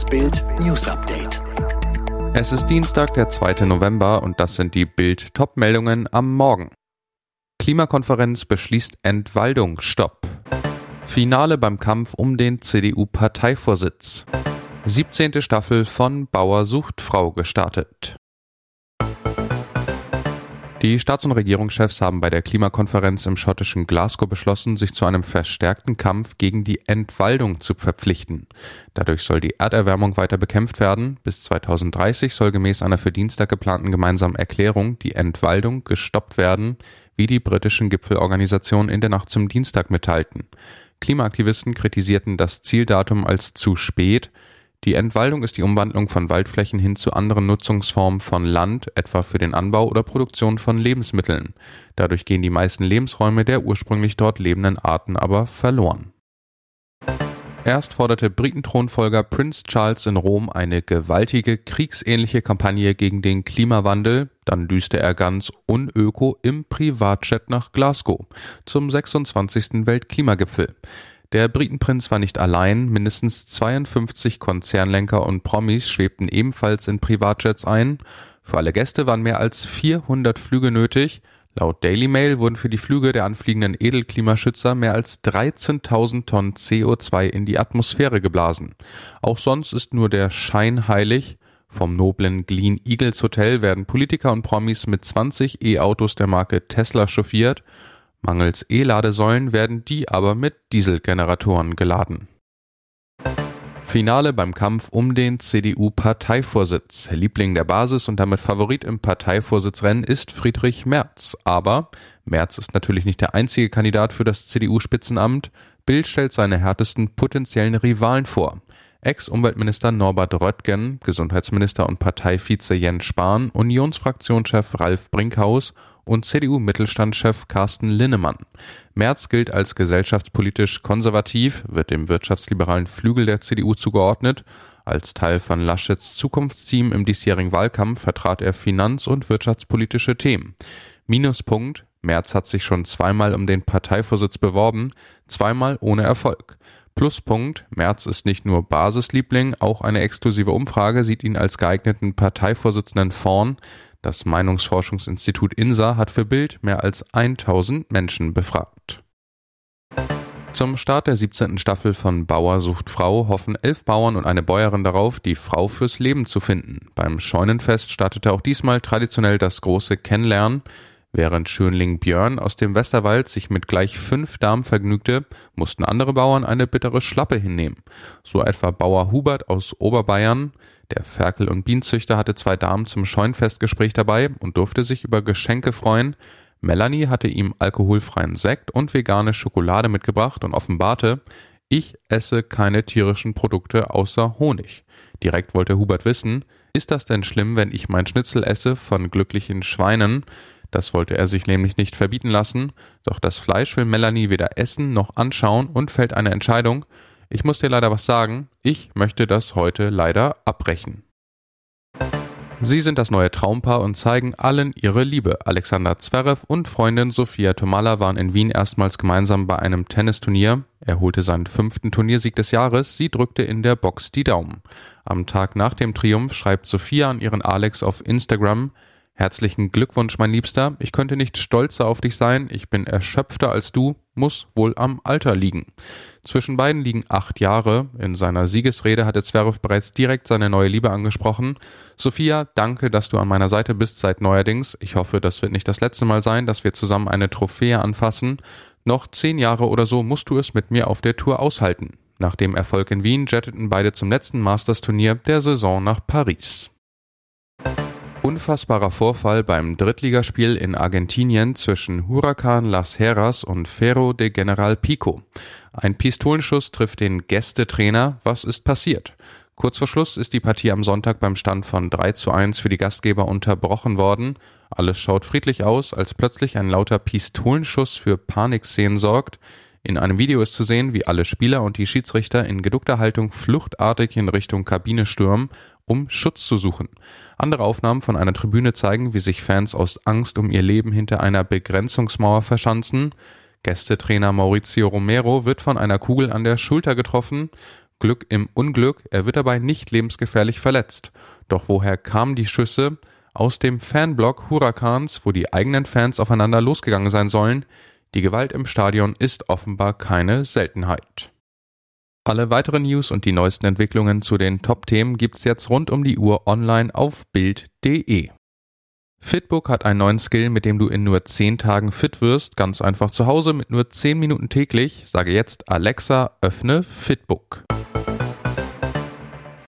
Das Bild News Update. Es ist Dienstag, der 2. November und das sind die Bild Top-Meldungen am Morgen. Klimakonferenz beschließt Entwaldungsstopp. Finale beim Kampf um den CDU-Parteivorsitz. 17. Staffel von Bauer sucht Frau gestartet. Die Staats- und Regierungschefs haben bei der Klimakonferenz im schottischen Glasgow beschlossen, sich zu einem verstärkten Kampf gegen die Entwaldung zu verpflichten. Dadurch soll die Erderwärmung weiter bekämpft werden. Bis 2030 soll gemäß einer für Dienstag geplanten gemeinsamen Erklärung die Entwaldung gestoppt werden, wie die britischen Gipfelorganisationen in der Nacht zum Dienstag mitteilten. Klimaaktivisten kritisierten das Zieldatum als zu spät. Die Entwaldung ist die Umwandlung von Waldflächen hin zu anderen Nutzungsformen von Land, etwa für den Anbau oder Produktion von Lebensmitteln. Dadurch gehen die meisten Lebensräume der ursprünglich dort lebenden Arten aber verloren. Erst forderte Britenthronfolger Prince Charles in Rom eine gewaltige kriegsähnliche Kampagne gegen den Klimawandel, dann düste er ganz unöko im Privatjet nach Glasgow zum 26. Weltklimagipfel. Der Britenprinz war nicht allein, mindestens 52 Konzernlenker und Promis schwebten ebenfalls in Privatjets ein. Für alle Gäste waren mehr als 400 Flüge nötig. Laut Daily Mail wurden für die Flüge der anfliegenden Edelklimaschützer mehr als 13.000 Tonnen CO2 in die Atmosphäre geblasen. Auch sonst ist nur der Schein heilig. Vom noblen Glean Eagles Hotel werden Politiker und Promis mit 20 E-Autos der Marke Tesla chauffiert Mangels E-Ladesäulen werden die aber mit Dieselgeneratoren geladen. Finale beim Kampf um den CDU-Parteivorsitz. Liebling der Basis und damit Favorit im Parteivorsitzrennen ist Friedrich Merz. Aber Merz ist natürlich nicht der einzige Kandidat für das CDU-Spitzenamt. Bild stellt seine härtesten potenziellen Rivalen vor. Ex-Umweltminister Norbert Röttgen, Gesundheitsminister und Parteivize Jens Spahn, Unionsfraktionschef Ralf Brinkhaus und CDU-Mittelstandschef Carsten Linnemann. Merz gilt als gesellschaftspolitisch konservativ, wird dem wirtschaftsliberalen Flügel der CDU zugeordnet. Als Teil von Laschets Zukunftsteam im diesjährigen Wahlkampf vertrat er finanz- und wirtschaftspolitische Themen. Minuspunkt, Merz hat sich schon zweimal um den Parteivorsitz beworben, zweimal ohne Erfolg. Pluspunkt, Merz ist nicht nur Basisliebling, auch eine exklusive Umfrage sieht ihn als geeigneten Parteivorsitzenden vorn. Das Meinungsforschungsinstitut INSA hat für Bild mehr als 1000 Menschen befragt. Zum Start der 17. Staffel von Bauer sucht Frau hoffen elf Bauern und eine Bäuerin darauf, die Frau fürs Leben zu finden. Beim Scheunenfest startete auch diesmal traditionell das große Kennenlernen. Während Schönling Björn aus dem Westerwald sich mit gleich fünf Damen vergnügte, mussten andere Bauern eine bittere Schlappe hinnehmen. So etwa Bauer Hubert aus Oberbayern, der Ferkel- und Bienenzüchter hatte zwei Damen zum Scheunfestgespräch dabei und durfte sich über Geschenke freuen. Melanie hatte ihm alkoholfreien Sekt und vegane Schokolade mitgebracht und offenbarte, ich esse keine tierischen Produkte außer Honig. Direkt wollte Hubert wissen, ist das denn schlimm, wenn ich mein Schnitzel esse von glücklichen Schweinen? Das wollte er sich nämlich nicht verbieten lassen, doch das Fleisch will Melanie weder essen noch anschauen und fällt eine Entscheidung, ich muss dir leider was sagen, ich möchte das heute leider abbrechen. Sie sind das neue Traumpaar und zeigen allen ihre Liebe. Alexander Zverev und Freundin Sofia Tomala waren in Wien erstmals gemeinsam bei einem Tennisturnier. Er holte seinen fünften Turniersieg des Jahres, sie drückte in der Box die Daumen. Am Tag nach dem Triumph schreibt Sophia an ihren Alex auf Instagram, Herzlichen Glückwunsch, mein Liebster. Ich könnte nicht stolzer auf dich sein. Ich bin erschöpfter als du. Muss wohl am Alter liegen. Zwischen beiden liegen acht Jahre. In seiner Siegesrede hatte Zverev bereits direkt seine neue Liebe angesprochen. Sophia, danke, dass du an meiner Seite bist seit neuerdings. Ich hoffe, das wird nicht das letzte Mal sein, dass wir zusammen eine Trophäe anfassen. Noch zehn Jahre oder so musst du es mit mir auf der Tour aushalten. Nach dem Erfolg in Wien jetteten beide zum letzten Masters-Turnier der Saison nach Paris. Unfassbarer Vorfall beim Drittligaspiel in Argentinien zwischen Huracan Las Heras und Ferro de General Pico. Ein Pistolenschuss trifft den Gästetrainer. Was ist passiert? Kurz vor Schluss ist die Partie am Sonntag beim Stand von 3 zu 1 für die Gastgeber unterbrochen worden. Alles schaut friedlich aus, als plötzlich ein lauter Pistolenschuss für Panikszenen sorgt. In einem Video ist zu sehen, wie alle Spieler und die Schiedsrichter in geduckter Haltung fluchtartig in Richtung Kabine stürmen, um Schutz zu suchen. Andere Aufnahmen von einer Tribüne zeigen, wie sich Fans aus Angst um ihr Leben hinter einer Begrenzungsmauer verschanzen. Gästetrainer Maurizio Romero wird von einer Kugel an der Schulter getroffen. Glück im Unglück, er wird dabei nicht lebensgefährlich verletzt. Doch woher kamen die Schüsse? Aus dem Fanblock Huracans, wo die eigenen Fans aufeinander losgegangen sein sollen. Die Gewalt im Stadion ist offenbar keine Seltenheit. Alle weiteren News und die neuesten Entwicklungen zu den Top-Themen gibt's jetzt rund um die Uhr online auf Bild.de. Fitbook hat einen neuen Skill, mit dem du in nur 10 Tagen fit wirst, ganz einfach zu Hause mit nur 10 Minuten täglich. Sage jetzt Alexa, öffne Fitbook.